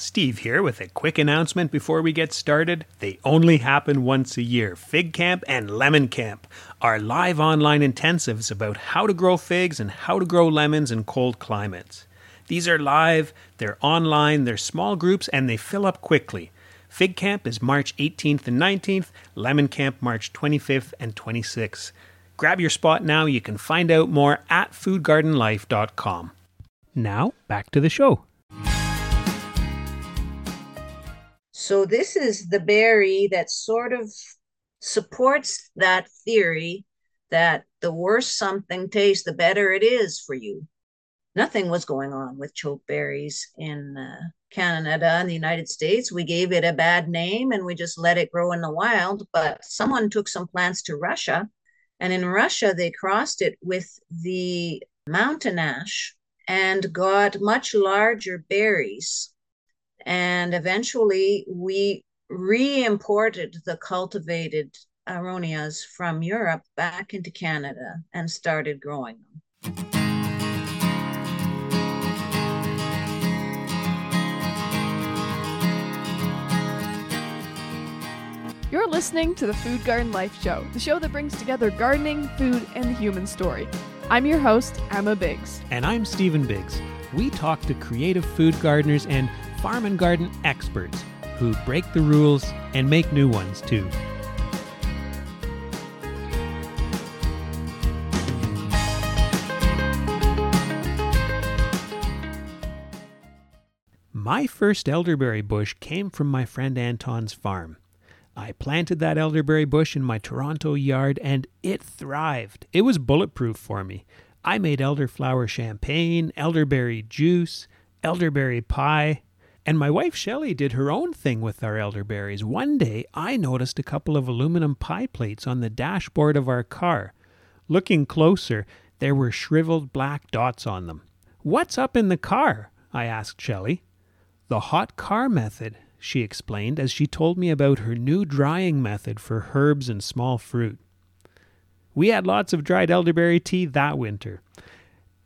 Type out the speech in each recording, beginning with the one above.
Steve here with a quick announcement before we get started. They only happen once a year Fig Camp and Lemon Camp, our live online intensives about how to grow figs and how to grow lemons in cold climates. These are live, they're online, they're small groups, and they fill up quickly. Fig Camp is March 18th and 19th, Lemon Camp March 25th and 26th. Grab your spot now. You can find out more at foodgardenlife.com. Now, back to the show. So this is the berry that sort of supports that theory that the worse something tastes, the better it is for you. Nothing was going on with chokeberries in uh, Canada and the United States. We gave it a bad name and we just let it grow in the wild. But someone took some plants to Russia, and in Russia, they crossed it with the mountain ash and got much larger berries and eventually we re-imported the cultivated aronias from Europe back into Canada and started growing them. You're listening to the Food Garden Life Show, the show that brings together gardening, food, and the human story. I'm your host, Emma Biggs. And I'm Stephen Biggs. We talk to creative food gardeners and farm and garden experts who break the rules and make new ones too. My first elderberry bush came from my friend Anton's farm. I planted that elderberry bush in my Toronto yard and it thrived. It was bulletproof for me. I made elderflower champagne, elderberry juice, elderberry pie, and my wife Shelley did her own thing with our elderberries. One day I noticed a couple of aluminum pie plates on the dashboard of our car. Looking closer, there were shriveled black dots on them. What's up in the car? I asked Shelley. The hot car method, she explained as she told me about her new drying method for herbs and small fruit. We had lots of dried elderberry tea that winter.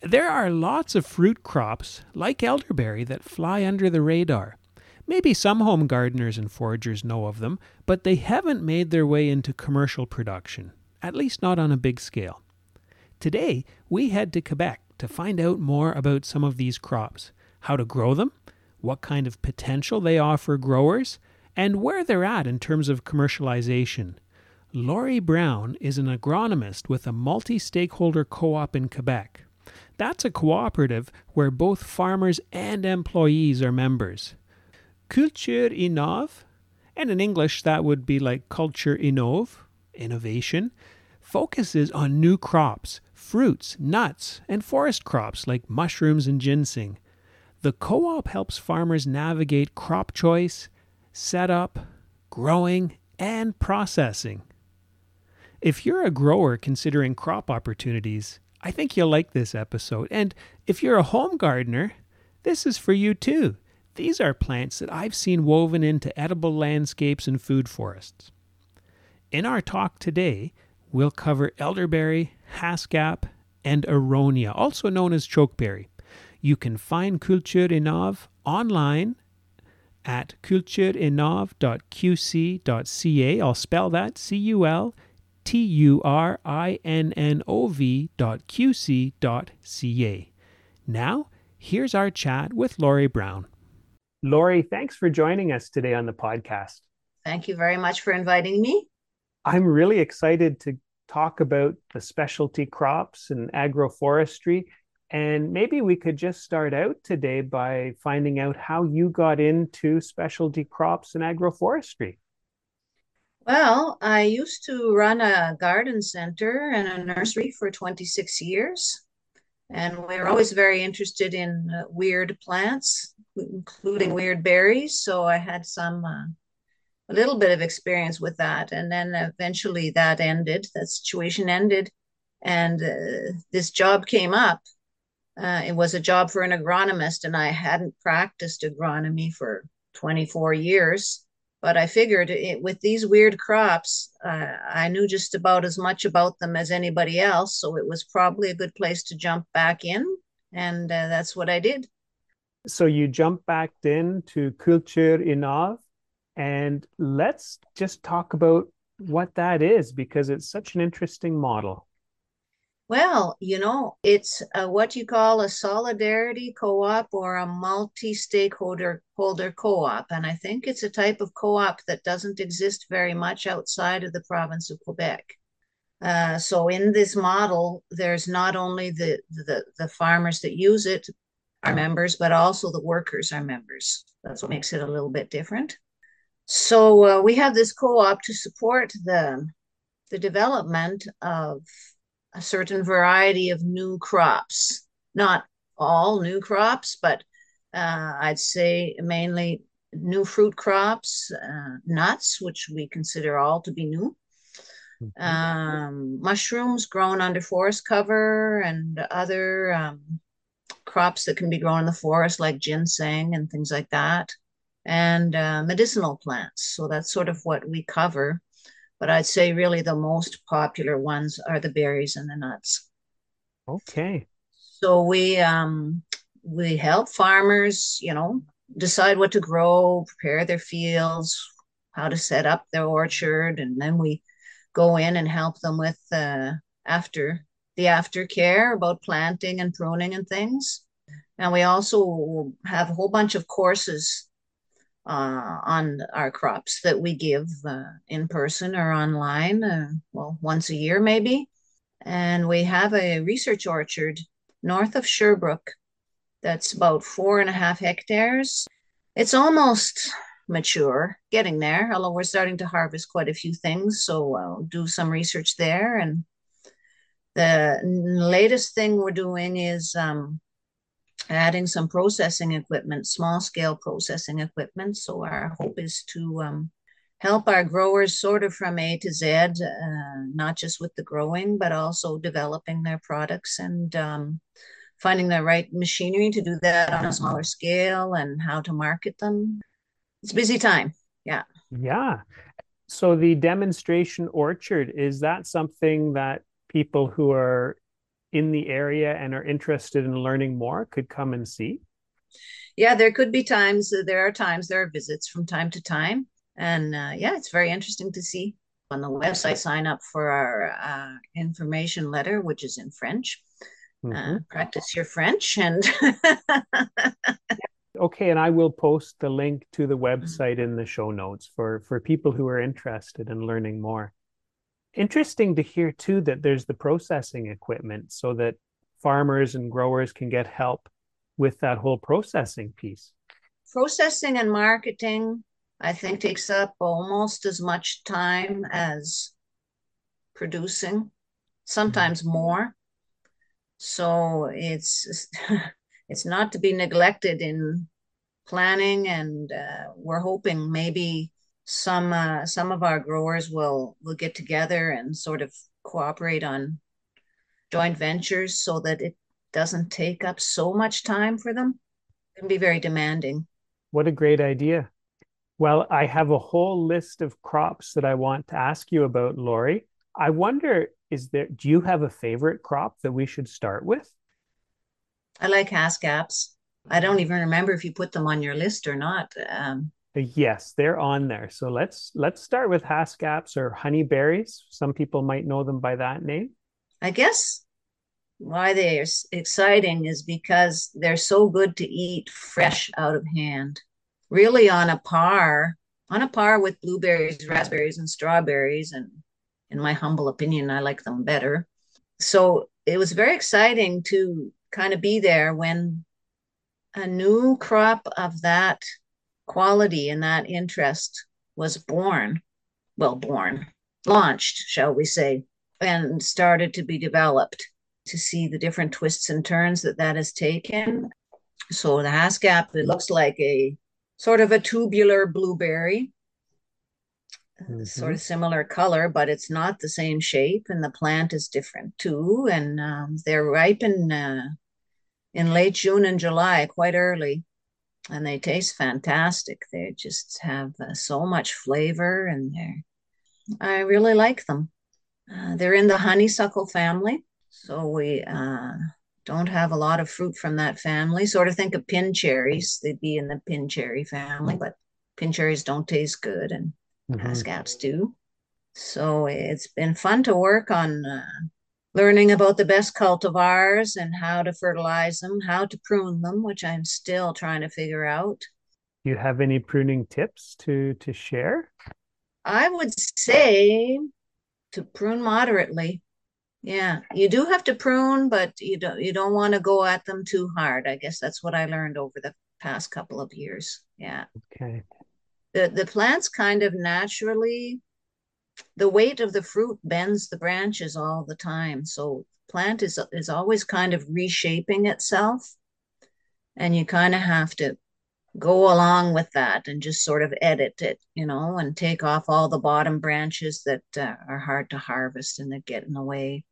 There are lots of fruit crops, like elderberry, that fly under the radar. Maybe some home gardeners and foragers know of them, but they haven't made their way into commercial production, at least not on a big scale. Today, we head to Quebec to find out more about some of these crops, how to grow them, what kind of potential they offer growers, and where they're at in terms of commercialization. Laurie Brown is an agronomist with a multi stakeholder co op in Quebec. That's a cooperative where both farmers and employees are members. Cultur'Innov, and in English that would be like Culture Innove, innovation, focuses on new crops, fruits, nuts, and forest crops like mushrooms and ginseng. The co op helps farmers navigate crop choice, setup, growing, and processing. If you're a grower considering crop opportunities, I think you'll like this episode. And if you're a home gardener, this is for you too. These are plants that I've seen woven into edible landscapes and food forests. In our talk today, we'll cover elderberry, haskap, and aronia, also known as chokeberry. You can find Cultur'Innov online at culturinnov.qc.ca. I'll spell that C U L T U R I N N O V dot Q C dot C A. Now, here's our chat with Laurie Brown. Laurie, thanks for joining us today on the podcast. Thank you very much for inviting me. I'm really excited to talk about the specialty crops and agroforestry. And maybe we could just start out today by finding out how you got into specialty crops and agroforestry. Well, I used to run a garden center and a nursery for 26 years. And we were always very interested in uh, weird plants, including weird berries. So I had some, uh, a little bit of experience with that. And then eventually that ended, that situation ended. And uh, this job came up. Uh, it was a job for an agronomist, and I hadn't practiced agronomy for 24 years but I figured it, with these weird crops, uh, I knew just about as much about them as anybody else. So it was probably a good place to jump back in. And uh, that's what I did. So you jump back into Cultur'Innov, and let's just talk about what that is because it's such an interesting model. Well, you know, it's a, what you call a solidarity co-op or a multi-stakeholder holder co-op, and I think it's a type of co-op that doesn't exist very much outside of the province of Quebec. Uh, so in this model, there's not only the, the the farmers that use it are members, but also the workers are members. That's what makes it a little bit different. So uh, we have this co-op to support the the development of a certain variety of new crops. Not all new crops, but uh, I'd say mainly new fruit crops, uh, nuts, which we consider all to be new, mm-hmm. um, mushrooms grown under forest cover, and other um, crops that can be grown in the forest, like ginseng and things like that, and uh, medicinal plants. So that's sort of what we cover but I'd say really the most popular ones are the berries and the nuts. Okay. So we um we help farmers, you know, decide what to grow, prepare their fields, how to set up their orchard, and then we go in and help them with uh, after the aftercare about planting and pruning and things. And we also have a whole bunch of courses uh, on our crops that we give uh, in person or online, uh, well, once a year maybe. And we have a research orchard north of Sherbrooke that's about four and a half hectares. It's almost mature, getting there, although we're starting to harvest quite a few things. So I'll do some research there. And the latest thing we're doing is um, adding some processing equipment, small scale processing equipment. So our hope is to um, help our growers sort of from A to Z, uh, not just with the growing, but also developing their products and um, finding the right machinery to do that on a smaller scale and how to market them. It's busy time. Yeah. Yeah. So the demonstration orchard, is that something that people who are in the area and are interested in learning more could come and see? Yeah, there could be times, there are times, there are visits from time to time. And uh, yeah, it's very interesting to see. On the website, sign up for our uh, information letter, which is in French. Mm-hmm. Uh, practice your French and. okay, and I will post the link to the website in the show notes for for people who are interested in learning more interesting to hear too that there's the processing equipment so that farmers and growers can get help with that whole processing piece. Processing and marketing, I think, takes up almost as much time as producing, sometimes mm-hmm. more. So it's it's not to be neglected in planning, and uh, we're hoping maybe some uh, some of our growers will will get together and sort of cooperate on joint ventures so that it doesn't take up so much time for them. It can be very demanding. What a great idea. Well, I have a whole list of crops that I want to ask you about, Laurie. I wonder, is there do you have a favorite crop that we should start with? I like haskaps. I don't even remember if you put them on your list or not. Um, Yes, they're on there. So let's let's start with haskaps or honeyberries. Some people might know them by that name. I guess why they are exciting is because they're so good to eat fresh out of hand. Really on a par, on a par with blueberries, raspberries, and strawberries. And in my humble opinion, I like them better. So it was very exciting to kind of be there when a new crop of that quality and that interest was born, well, born, launched, shall we say, and started to be developed to see the different twists and turns that that has taken. So the haskap, it looks like a sort of a tubular blueberry, mm-hmm. sort of similar color, but it's not the same shape, and the plant is different too. And um, they're ripen uh, in late June and July, quite early and they taste fantastic. They just have uh, so much flavor, and they're I really like them. Uh, they're in the honeysuckle family, so we uh, don't have a lot of fruit from that family. Sort of think of pin cherries. They'd be in the pin cherry family, but pin cherries don't taste good and mm-hmm. Do. So it's been fun to work on uh, learning about the best cultivars and how to fertilize them, how to prune them, which I'm still trying to figure out. Do you have any pruning tips to to share? I would say to prune moderately. Yeah, you do have to prune, but you don't you don't want to go at them too hard. I guess that's what I learned over the past couple of years. Yeah. Okay. The the plants kind of naturally the weight of the fruit bends the branches all the time. So plant is is always kind of reshaping itself. And you kind of have to go along with that and just sort of edit it, you know, and take off all the bottom branches that uh, are hard to harvest and that get in the way.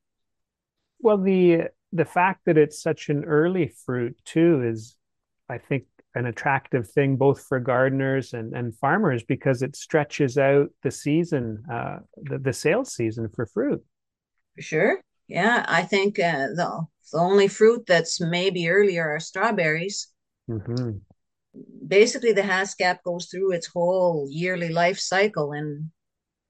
Well, the the fact that it's such an early fruit too is, I think, an attractive thing both for gardeners and, and farmers because it stretches out the season, uh, the, the sales season for fruit. For sure. Yeah, I think uh, the, the only fruit that's maybe earlier are strawberries. Mm-hmm. Basically, the Haskap goes through its whole yearly life cycle in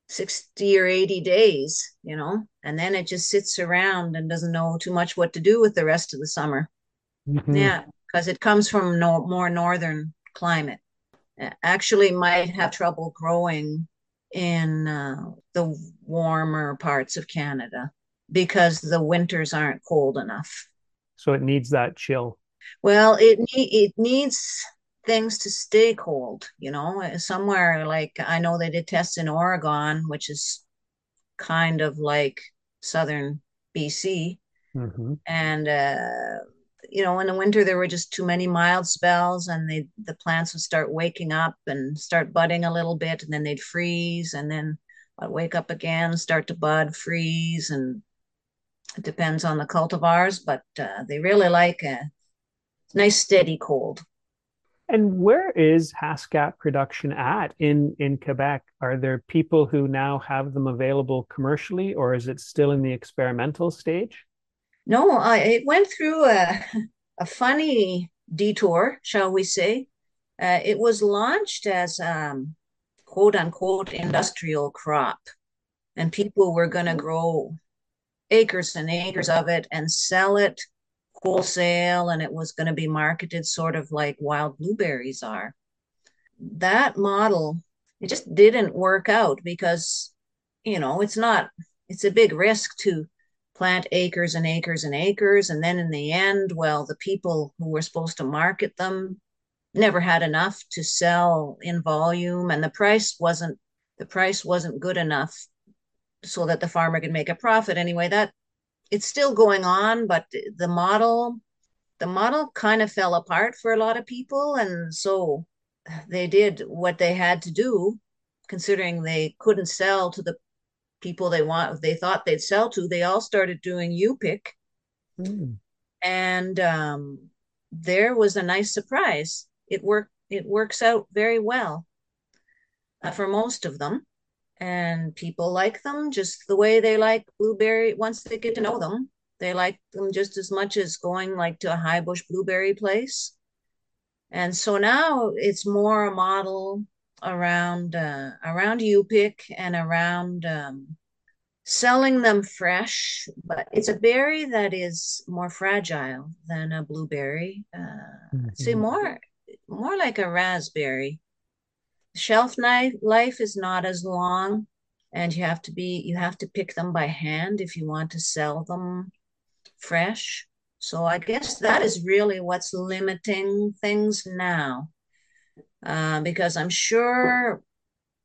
60 or 80 days, you know, and then it just sits around and doesn't know too much what to do with the rest of the summer. Mm-hmm. Yeah, because it comes from no more northern climate. Actually, might have trouble growing in uh, the warmer parts of Canada because the winters aren't cold enough. So it needs that chill. Well, it ne- it needs things to stay cold. You know, somewhere like I know they did tests in Oregon, which is kind of like southern BC, mm-hmm. and uh, you know in the winter there were just too many mild spells and they the plants would start waking up and start budding a little bit and then they'd freeze and then I'd wake up again start to bud freeze and it depends on the cultivars but uh, they really like a nice steady cold and where is Haskap production at in in Quebec? Are there people who now have them available commercially, or is it still in the experimental stage? No, I, it went through a, a funny detour, shall we say. Uh, it was launched as um, quote unquote industrial crop, and people were going to grow acres and acres of it and sell it wholesale, and it was going to be marketed sort of like wild blueberries are. That model, it just didn't work out because, you know, it's not, it's a big risk to plant acres and acres and acres. And then in the end, well, the people who were supposed to market them never had enough to sell in volume and the price wasn't the price wasn't good enough so that the farmer could make a profit anyway that it's still going on but the model the model kind of fell apart for a lot of people and so they did what they had to do considering they couldn't sell to the people they want they thought they'd sell to they all started doing u pick mm. and um, there was a nice surprise. It worked it works out very well uh, for most of them. And people like them just the way they like blueberry once they get to know them they like them just as much as going like to a high bush blueberry place. And so now it's more a model around uh, around U-pick and around um, selling them fresh. But it's a berry that is more fragile than a blueberry. Uh, mm-hmm. Say more more like a raspberry. Shelf life life is not as long, and you have to be you have to pick them by hand if you want to sell them fresh. So I guess that is really what's limiting things now uh, because I'm sure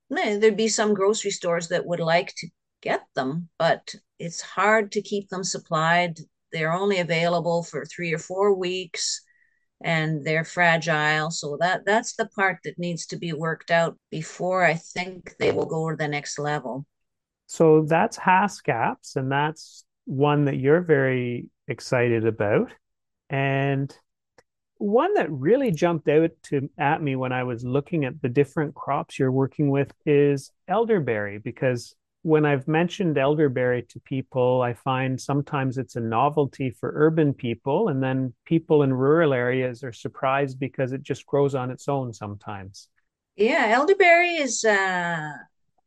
there'd be some grocery stores that would like to get them, but it's hard to keep them supplied. They're only available for three or four weeks and they're fragile. So that that's the part that needs to be worked out before I think they will go to the next level. So that's Haskaps, and that's one that you're very excited about. And one that really jumped out to at me when I was looking at the different crops you're working with is elderberry because when I've mentioned elderberry to people, I find sometimes it's a novelty for urban people, and then people in rural areas are surprised because it just grows on its own sometimes. Yeah, elderberry is uh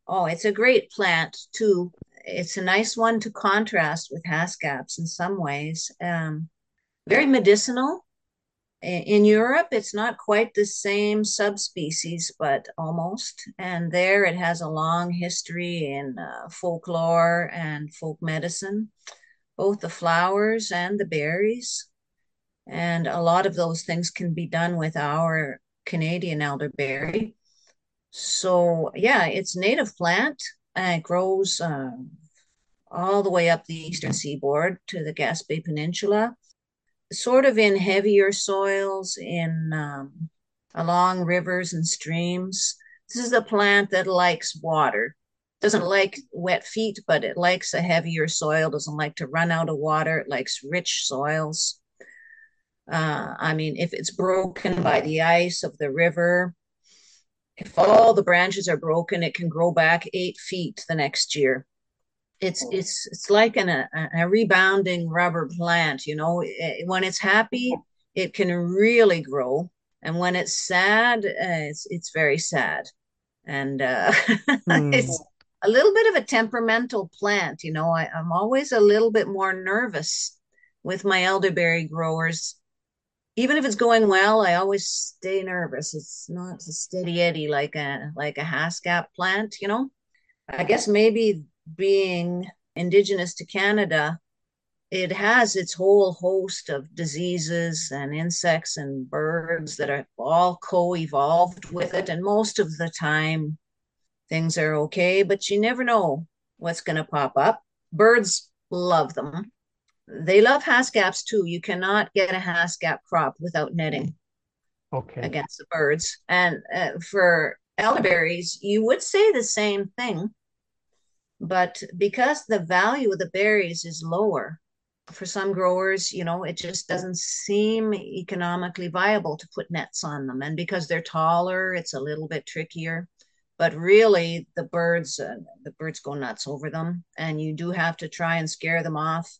oh, it's a great plant too. It's a nice one to contrast with haskaps in some ways. Um, very medicinal in Europe, it's not quite the same subspecies, but almost. And there it has a long history in uh, folklore and folk medicine, both the flowers and the berries. And a lot of those things can be done with our Canadian elderberry. So, yeah, it's native plant and it grows uh, all the way up the eastern seaboard to the Gaspé Peninsula sort of in heavier soils, in um, along rivers and streams. This is a plant that likes water. Doesn't like wet feet, but it likes a heavier soil. Doesn't like to run out of water. It likes rich soils. Uh, I mean, if it's broken by the ice of the river, if all the branches are broken, it can grow back eight feet the next year it's it's it's like an, a, a rebounding rubber plant you know when it's happy it can really grow and when it's sad uh, it's it's very sad. And uh, mm. it's a little bit of a temperamental plant you know I, i'm always a little bit more nervous with my elderberry growers. Even if it's going well i always stay nervous. It's not a steady eddy like a like a haskap plant you know? I guess maybe being indigenous to Canada, it has its whole host of diseases and insects and birds that are all co-evolved with it. And most of the time things are okay but you never know what's going to pop up. Birds love them. They love haskaps too. You cannot get a haskap crop without netting okay. against the birds. And uh, for elderberries you would say the same thing but because the value of the berries is lower, for some growers, you know, it just doesn't seem economically viable to put nets on them. And because they're taller, it's a little bit trickier. But really, the birds, uh, the birds go nuts over them, and you do have to try and scare them off.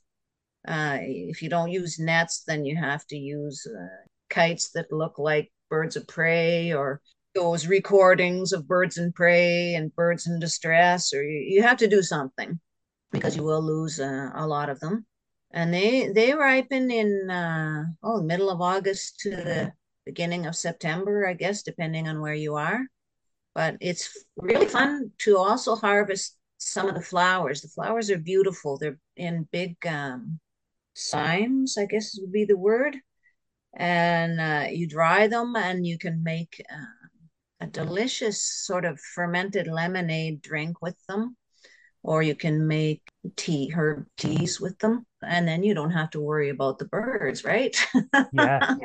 Uh, if you don't use nets, then you have to use uh, kites that look like birds of prey or those recordings of birds in prey and birds in distress, or you, you have to do something because you will lose uh, a lot of them. And they they ripen in uh, oh middle of August to the beginning of September, I guess, depending on where you are. But it's really fun to also harvest some of the flowers. The flowers are beautiful. They're in big um, cymes, I guess would be the word. And uh, you dry them, and you can make uh, a delicious sort of fermented lemonade drink with them, or you can make tea, herb teas with them, and then you don't have to worry about the birds, right? Yeah.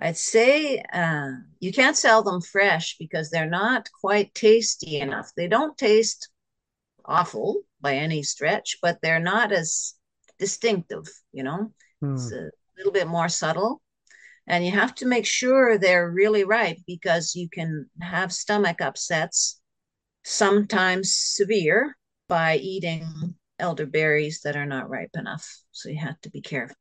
I'd say uh, you can't sell them fresh because they're not quite tasty enough. They don't taste awful by any stretch, but they're not as distinctive, you know. Hmm. It's a little bit more subtle and you have to make sure they're really ripe because you can have stomach upsets sometimes severe by eating elderberries that are not ripe enough. So you have to be careful.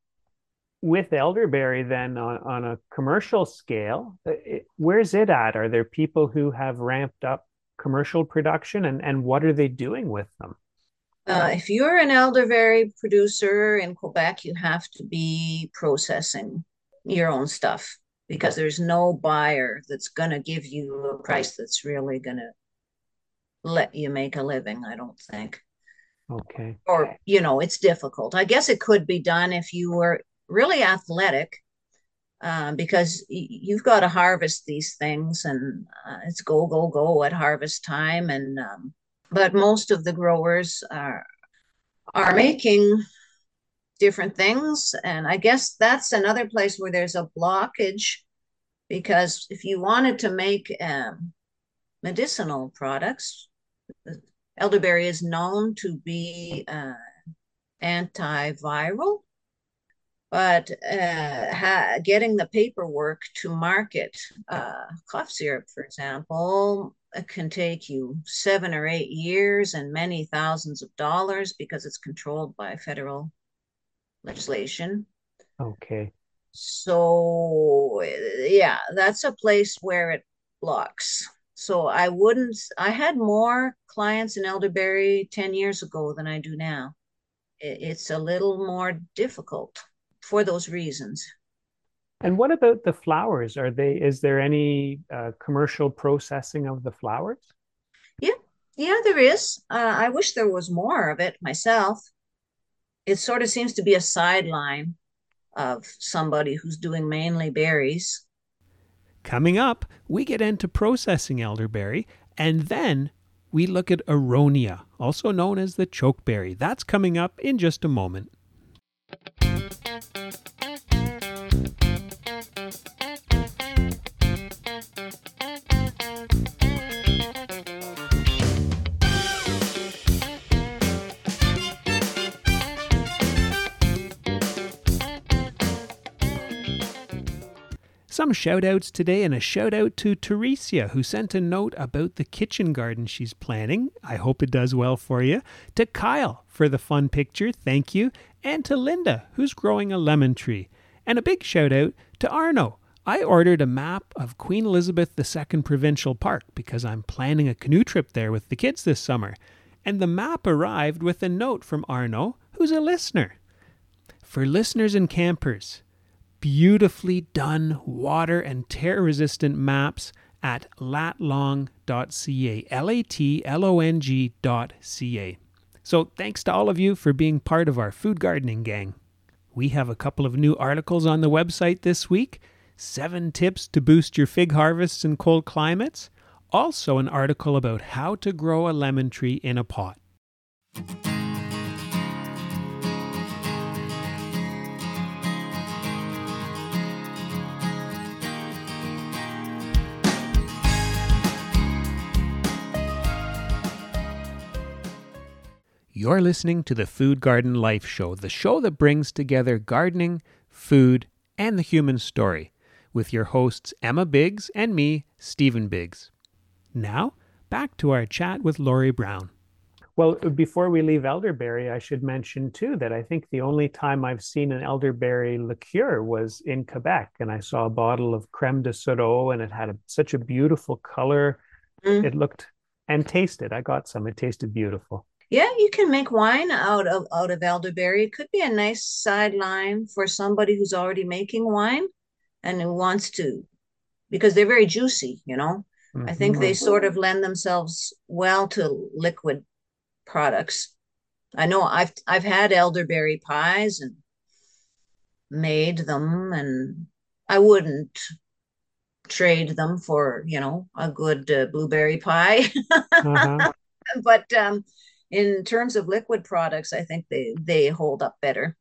With elderberry then on, on a commercial scale uh, it, where's it at? Are there people who have ramped up commercial production and, and what are they doing with them? Uh, if you're an elderberry producer in quebec you have to be processing your own stuff because there's no buyer that's going to give you a price that's really going to let you make a living, I don't think. Okay. Or, you know, it's difficult. I guess it could be done if you were really athletic uh, because you've got to harvest these things and uh, it's go, go, go at harvest time. And, um, but most of the growers are, are making different things. And I guess that's another place where there's a blockage because if you wanted to make um, medicinal products, elderberry is known to be uh, antiviral. but uh, ha- getting the paperwork to market uh, cough syrup, for example, can take you seven or eight years and many thousands of dollars because it's controlled by federal legislation. Okay. So, yeah, that's a place where it blocks. So, I wouldn't, I had more clients in elderberry 10 years ago than I do now. It's a little more difficult for those reasons. And what about the flowers? Are they? Is there any uh, commercial processing of the flowers? Yeah, yeah, there is. Uh, I wish there was more of it myself. It sort of seems to be a sideline of somebody who's doing mainly berries. Coming up, we get into processing elderberry, and then we look at aronia, also known as the chokeberry. That's coming up in just a moment. Some shout outs today, and a shout out to Teresia, who sent a note about the kitchen garden she's planning. I hope it does well for you. To Kyle for the fun picture, thank you. And to Linda, who's growing a lemon tree. And a big shout out to Arno. I ordered a map of Queen Elizabeth II Provincial Park because I'm planning a canoe trip there with the kids this summer. And the map arrived with a note from Arno, who's a listener. For listeners and campers, beautifully done water and tear resistant maps at latlong.ca. L A T L O N G.ca. So thanks to all of you for being part of our food gardening gang. We have a couple of new articles on the website this week seven tips to boost your fig harvests in cold climates. Also, an article about how to grow a lemon tree in a pot. You're listening to the Food Garden Life Show, the show that brings together gardening, food, and the human story, with your hosts Emma Biggs and me, Stephen Biggs. Now, back to our chat with Laurie Brown. Well, before we leave elderberry, I should mention too that I think the only time I've seen an elderberry liqueur was in Quebec, and I saw a bottle of creme de sureau, and it had a, such a beautiful color. Mm. It looked and tasted. I got some. It tasted beautiful. Yeah, you can make wine out of out of elderberry. It could be a nice sideline for somebody who's already making wine and who wants to, because they're very juicy. You know, mm-hmm. I think they sort of lend themselves well to liquid products. I know I've I've had elderberry pies and made them, and I wouldn't trade them for you know a good uh, blueberry pie. uh-huh. But um, in terms of liquid products, I think they they hold up better.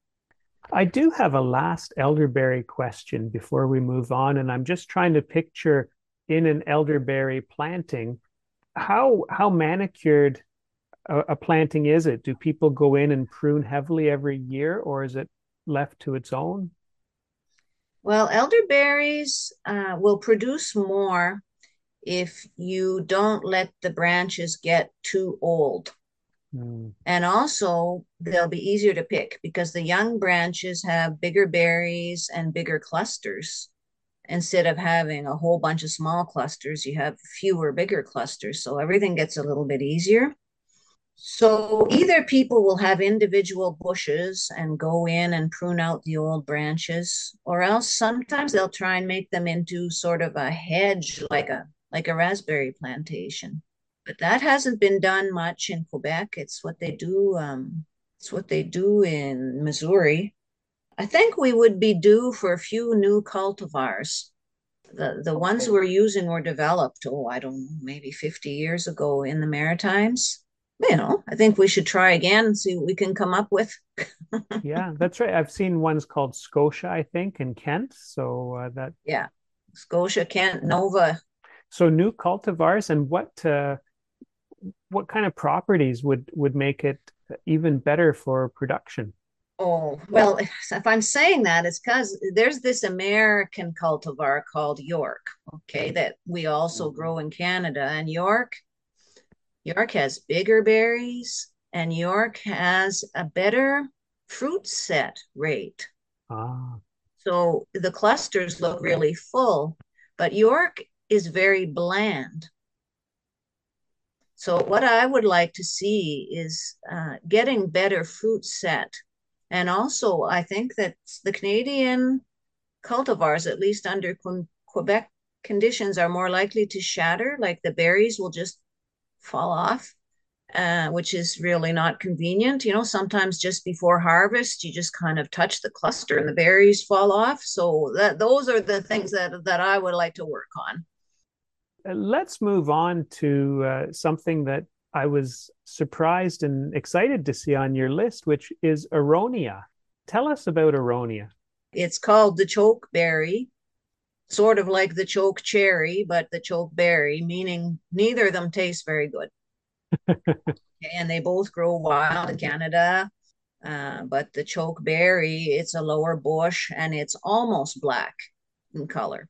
I do have a last elderberry question before we move on, and I'm just trying to picture in an elderberry planting how how manicured a, a planting is it? Do people go in and prune heavily every year, or is it left to its own? Well, elderberries uh, will produce more if you don't let the branches get too old. Mm. And also, they'll be easier to pick because the young branches have bigger berries and bigger clusters. Instead of having a whole bunch of small clusters, you have fewer bigger clusters. So everything gets a little bit easier. So either people will have individual bushes and go in and prune out the old branches, or else sometimes they'll try and make them into sort of a hedge, like a like a raspberry plantation but that hasn't been done much in Quebec. It's what they do. Um, it's what they do in Missouri. I think we would be due for a few new cultivars. The the ones we're using were developed, oh, I don't know, maybe 50 years ago in the Maritimes. You know, I think we should try again and see what we can come up with. yeah, that's right. I've seen ones called Scotia, I think, in Kent. So uh, that yeah, Scotia, Kent, Nova. So new cultivars, and what uh, what kind of properties would would make it even better for production? Oh, well, if I'm saying that, it's because there's this American cultivar called York, okay, that we also grow in Canada. And York, York has bigger berries, and York has a better fruit set rate. Ah. So the clusters look really full, but York is very bland. So what I would like to see is uh, getting better fruit set. And also, I think that the Canadian cultivars, at least under Quebec conditions, are more likely to shatter, like the berries will just fall off uh, which is really not convenient. You know, sometimes just before harvest, you just kind of touch the cluster and the berries fall off. So that those are the things that that I would like to work on. Let's move on to uh, something that I was surprised and excited to see on your list, which is aronia. Tell us about aronia. It's called the choke berry, sort of like the choke cherry, but the choke berry, meaning neither of them taste very good. and they both grow wild in Canada. Uh, but the chokeberry, it's a lower bush and it's almost black in color.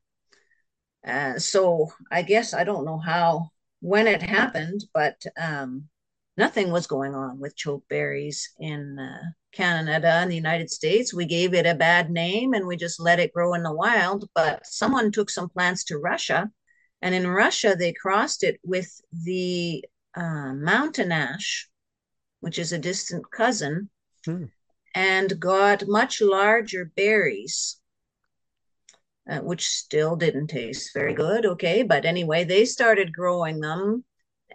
Uh, so I guess I don't know how when it happened, but um, nothing was going on with chokeberries in uh, Canada and the United States. We gave it a bad name and we just let it grow in the wild. But someone took some plants to Russia, and in Russia they crossed it with the uh, mountain ash, which is a distant cousin, hmm. and got much larger berries, uh, which still didn't taste very good. Okay, but anyway, they started growing them,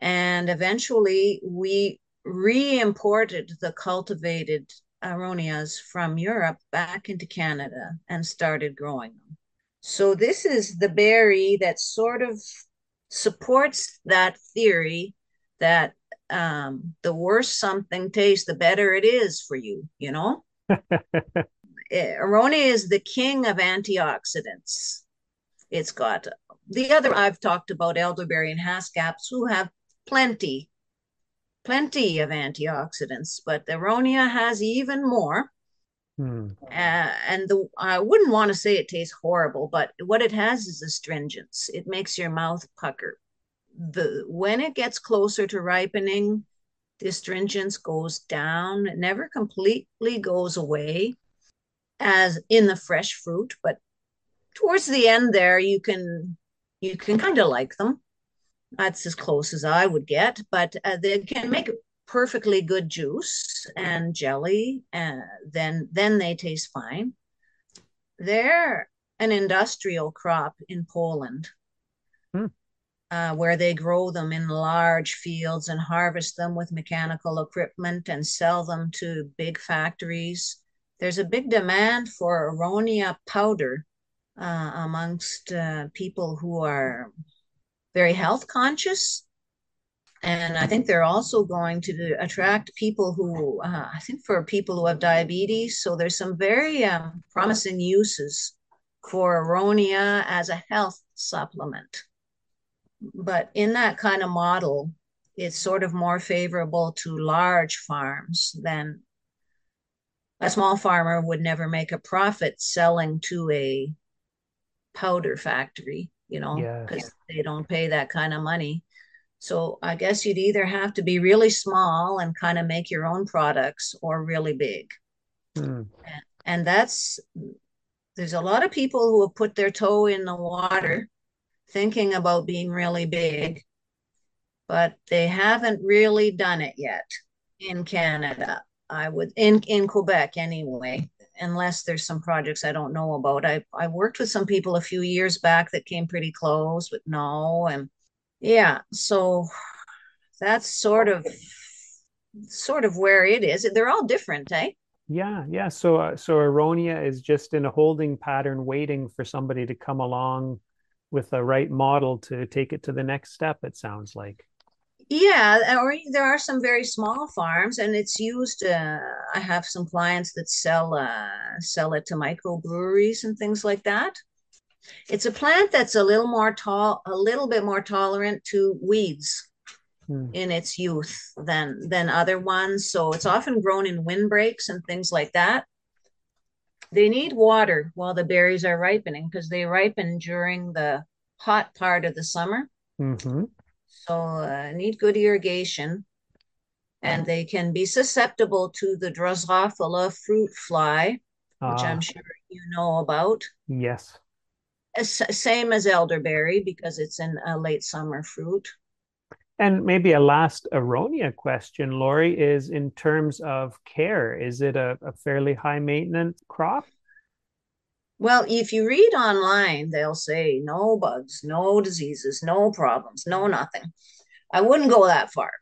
and eventually we re imported the cultivated aronias from Europe back into Canada and started growing them. So, this is the berry that sort of supports that theory that um, the worse something tastes, the better it is for you, you know? Eh, is the king of antioxidants. It's got the other I've talked about elderberry and haskaps who have plenty, plenty of antioxidants, but the Aronia has even more. Hmm. Uh, and the I wouldn't want to say it tastes horrible, but what it has is astringence. It makes your mouth pucker the when it gets closer to ripening, the astringence goes down. It never completely goes away as in the fresh fruit, but towards the end there you can you can kind of like them. That's as close as I would get, but uh, they can make perfectly good juice and jelly, and then then they taste fine. They're an industrial crop in Poland. Hmm uh, where they grow them in large fields and harvest them with mechanical equipment and sell them to big factories. There's a big demand for aronia powder uh, amongst uh, people who are very health conscious. And I think they're also going to attract people who, uh, I think, for people who have diabetes. So there's some very um, promising uses for aronia as a health supplement but in that kind of model, it's sort of more favorable to large farms than a small farmer would never make a profit selling to a powder factory, you know, because yes. they don't pay that kind of money. So I guess you'd either have to be really small and kind of make your own products or really big. And, and that's, there's a lot of people who have put their toe in the water thinking about being really big, but they haven't really done it yet in Canada. I would in in Quebec anyway, unless there's some projects I don't know about. I I worked with some people a few years back that came pretty close, but no, and yeah, so that's sort of sort of where it is. They're all different, eh? Yeah, yeah. So, uh, so Aronia is just in a holding pattern, waiting for somebody to come along with the right model to take it to the next step it sounds like yeah or there are some very small farms and it's used uh, i have some clients that sell uh, sell it to microbreweries and things like that it's a plant that's a little more tall a little bit more tolerant to weeds Hmm. in its youth than than other ones. So it's often grown in windbreaks and things like that. They need water while the berries are ripening because they ripen during the hot part of the summer. Mm-hmm. So uh, need good irrigation. And they can be susceptible to the Drosophila fruit fly, which Ah, I'm sure you know about. yes. As- Same as elderberry because it's in a late summer fruit. And maybe a last Aronia question, Laurie, is in terms of care, is it a, a fairly high maintenance crop? Well, if you read online, they'll say no bugs, no diseases, no problems, no nothing. I wouldn't go that far.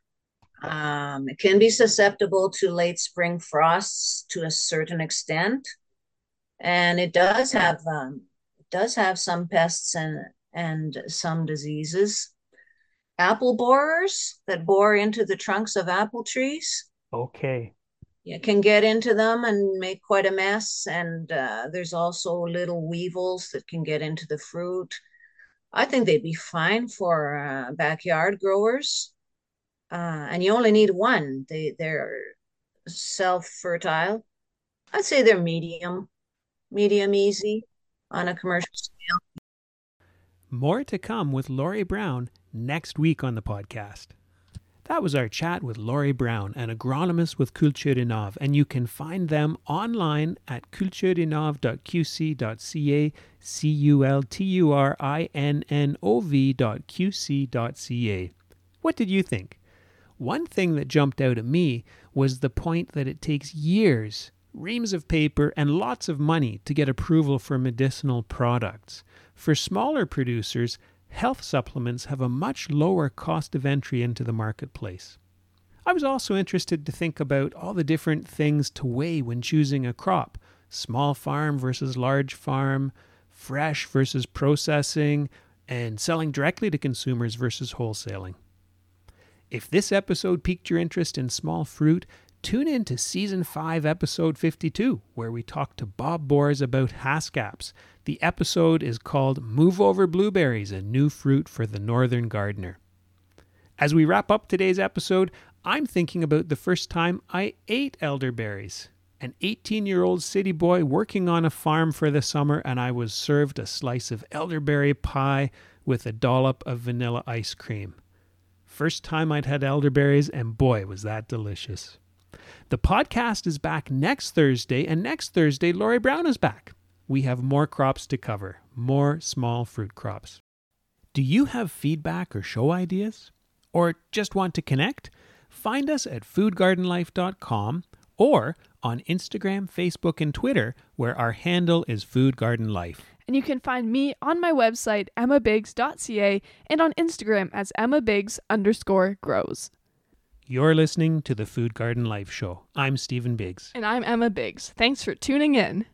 Um, it can be susceptible to late spring frosts to a certain extent, and it does have um, it does have some pests and and some diseases. Apple borers that bore into the trunks of apple trees Okay. You can get into them and make quite a mess. And uh, there's also little weevils that can get into the fruit. I think they'd be fine for uh, backyard growers. Uh, and you only need one. They they're self-fertile. I'd say they're medium, medium easy on a commercial scale. More to come with Laurie Brown next week on the podcast. That was our chat with Laurie Brown, an agronomist with Cultur'Innov, and you can find them online at culturinnov.qc.ca, C U L T U R I N N O V dot QC.ca. What did you think? One thing that jumped out at me was the point that it takes years, reams of paper, and lots of money to get approval for medicinal products. For smaller producers, health supplements have a much lower cost of entry into the marketplace. I was also interested to think about all the different things to weigh when choosing a crop small farm versus large farm, fresh versus processing, and selling directly to consumers versus wholesaling. If this episode piqued your interest in small fruit, tune in to Season 5, Episode 52, where we talk to Bob Bors about Haskaps. The episode is called Move Over Blueberries, a New Fruit for the Northern Gardener. As we wrap up today's episode, I'm thinking about the first time I ate elderberries. An 18 year old city boy working on a farm for the summer, and I was served a slice of elderberry pie with a dollop of vanilla ice cream. First time I'd had elderberries, and boy, was that delicious. The podcast is back next Thursday, and next Thursday, Laurie Brown is back. We have more crops to cover, more small fruit crops. Do you have feedback or show ideas? Or just want to connect? Find us at foodgardenlife.com or on Instagram, Facebook, and Twitter, where our handle is Food Garden Life. And you can find me on my website, emmabiggs.ca, and on Instagram as emmabiggs underscore grows. You're listening to the Food Garden Life Show. I'm Stephen Biggs. And I'm Emma Biggs. Thanks for tuning in.